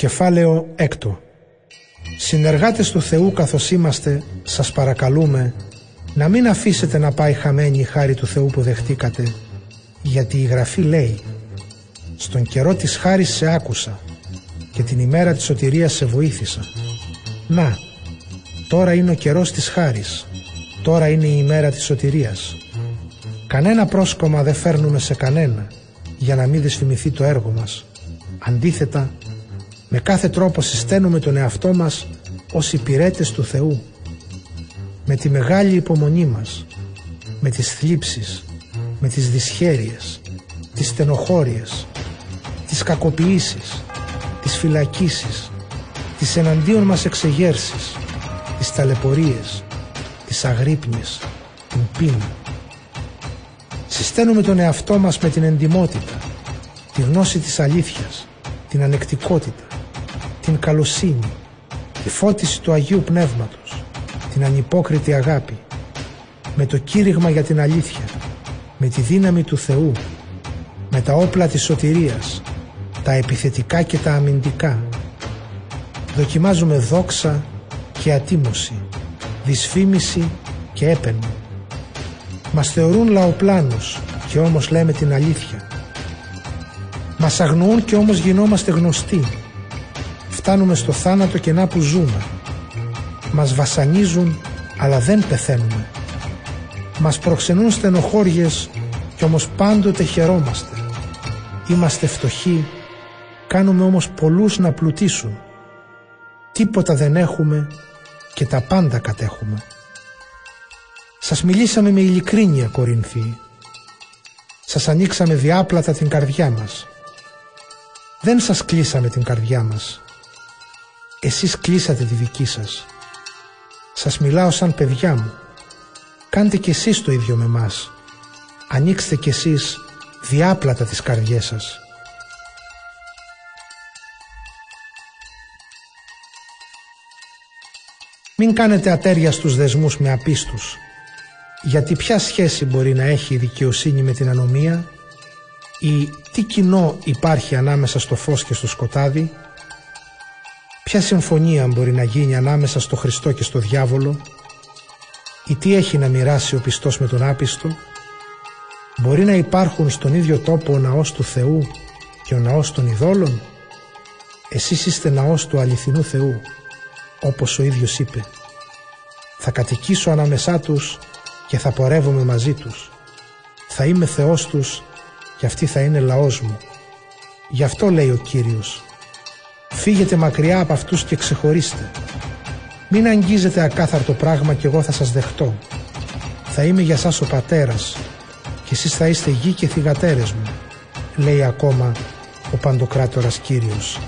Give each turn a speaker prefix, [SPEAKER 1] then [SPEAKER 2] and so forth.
[SPEAKER 1] Κεφάλαιο έκτο Συνεργάτες του Θεού καθώς είμαστε, σας παρακαλούμε να μην αφήσετε να πάει χαμένη η χάρη του Θεού που δεχτήκατε, γιατί η Γραφή λέει «Στον καιρό της χάρης σε άκουσα και την ημέρα της σωτηρίας σε βοήθησα». Να, τώρα είναι ο καιρός της χάρης, τώρα είναι η ημέρα της σωτηρίας. Κανένα πρόσκομα δεν φέρνουμε σε κανένα για να μην δυσφημιθεί το έργο μας. Αντίθετα, με κάθε τρόπο συσταίνουμε τον εαυτό μας ως υπηρέτες του Θεού. Με τη μεγάλη υπομονή μας, με τις θλίψεις, με τις δυσχέρειες, τις στενοχώριες, τις κακοποιήσεις, τις φυλακίσεις, τις εναντίον μας εξεγέρσεις, τις ταλαιπωρίες, τις αγρύπνιες, την πείνα. Συσταίνουμε τον εαυτό μας με την εντιμότητα, τη γνώση της αλήθειας, την ανεκτικότητα, την καλοσύνη, τη φώτιση του Αγίου Πνεύματος, την ανυπόκριτη αγάπη, με το κήρυγμα για την αλήθεια, με τη δύναμη του Θεού, με τα όπλα της σωτηρίας, τα επιθετικά και τα αμυντικά. Δοκιμάζουμε δόξα και ατίμωση, δυσφήμιση και έπαινο. Μας θεωρούν λαοπλάνους και όμως λέμε την αλήθεια. Μας αγνοούν και όμως γινόμαστε γνωστοί φτάνουμε στο θάνατο και να που ζούμε. Μας βασανίζουν αλλά δεν πεθαίνουμε. Μας προξενούν στενοχώριες και όμως πάντοτε χαιρόμαστε. Είμαστε φτωχοί, κάνουμε όμως πολλούς να πλουτίσουν. Τίποτα δεν έχουμε και τα πάντα κατέχουμε. Σας μιλήσαμε με ειλικρίνεια Κορινθοί. Σας ανοίξαμε διάπλατα την καρδιά μας. Δεν σας κλείσαμε την καρδιά μας. Εσείς κλείσατε τη δική σας. Σας μιλάω σαν παιδιά μου. Κάντε κι εσείς το ίδιο με μας. Ανοίξτε κι εσείς διάπλατα τις καρδιές σας. Μην κάνετε ατέρια στους δεσμούς με απίστους. Γιατί ποια σχέση μπορεί να έχει η δικαιοσύνη με την ανομία; Ή τι κοινό υπάρχει ανάμεσα στο φως και στο σκοτάδι; Ποια συμφωνία μπορεί να γίνει ανάμεσα στο Χριστό και στο διάβολο; Ή τι έχει να μοιράσει ο πιστός με τον άπιστο; Μπορεί να υπάρχουν στον ίδιο τόπο ο ναός του Θεού και ο ναός των ειδόλων; Εσείς είστε ναός του αληθινού Θεού όπως ο ίδιος είπε. Θα κατοικήσω ανάμεσά τους και θα πορεύομαι μαζί τους. Θα είμαι Θεός τους και αυτοί θα είναι λαός μου. Γι' αυτό λέει ο Κύριος Φύγετε μακριά από αυτούς και ξεχωρίστε. Μην αγγίζετε ακάθαρτο πράγμα και εγώ θα σας δεχτώ. Θα είμαι για σας ο πατέρας και εσείς θα είστε γη και θυγατέρες μου, λέει ακόμα ο Παντοκράτορας Κύριος.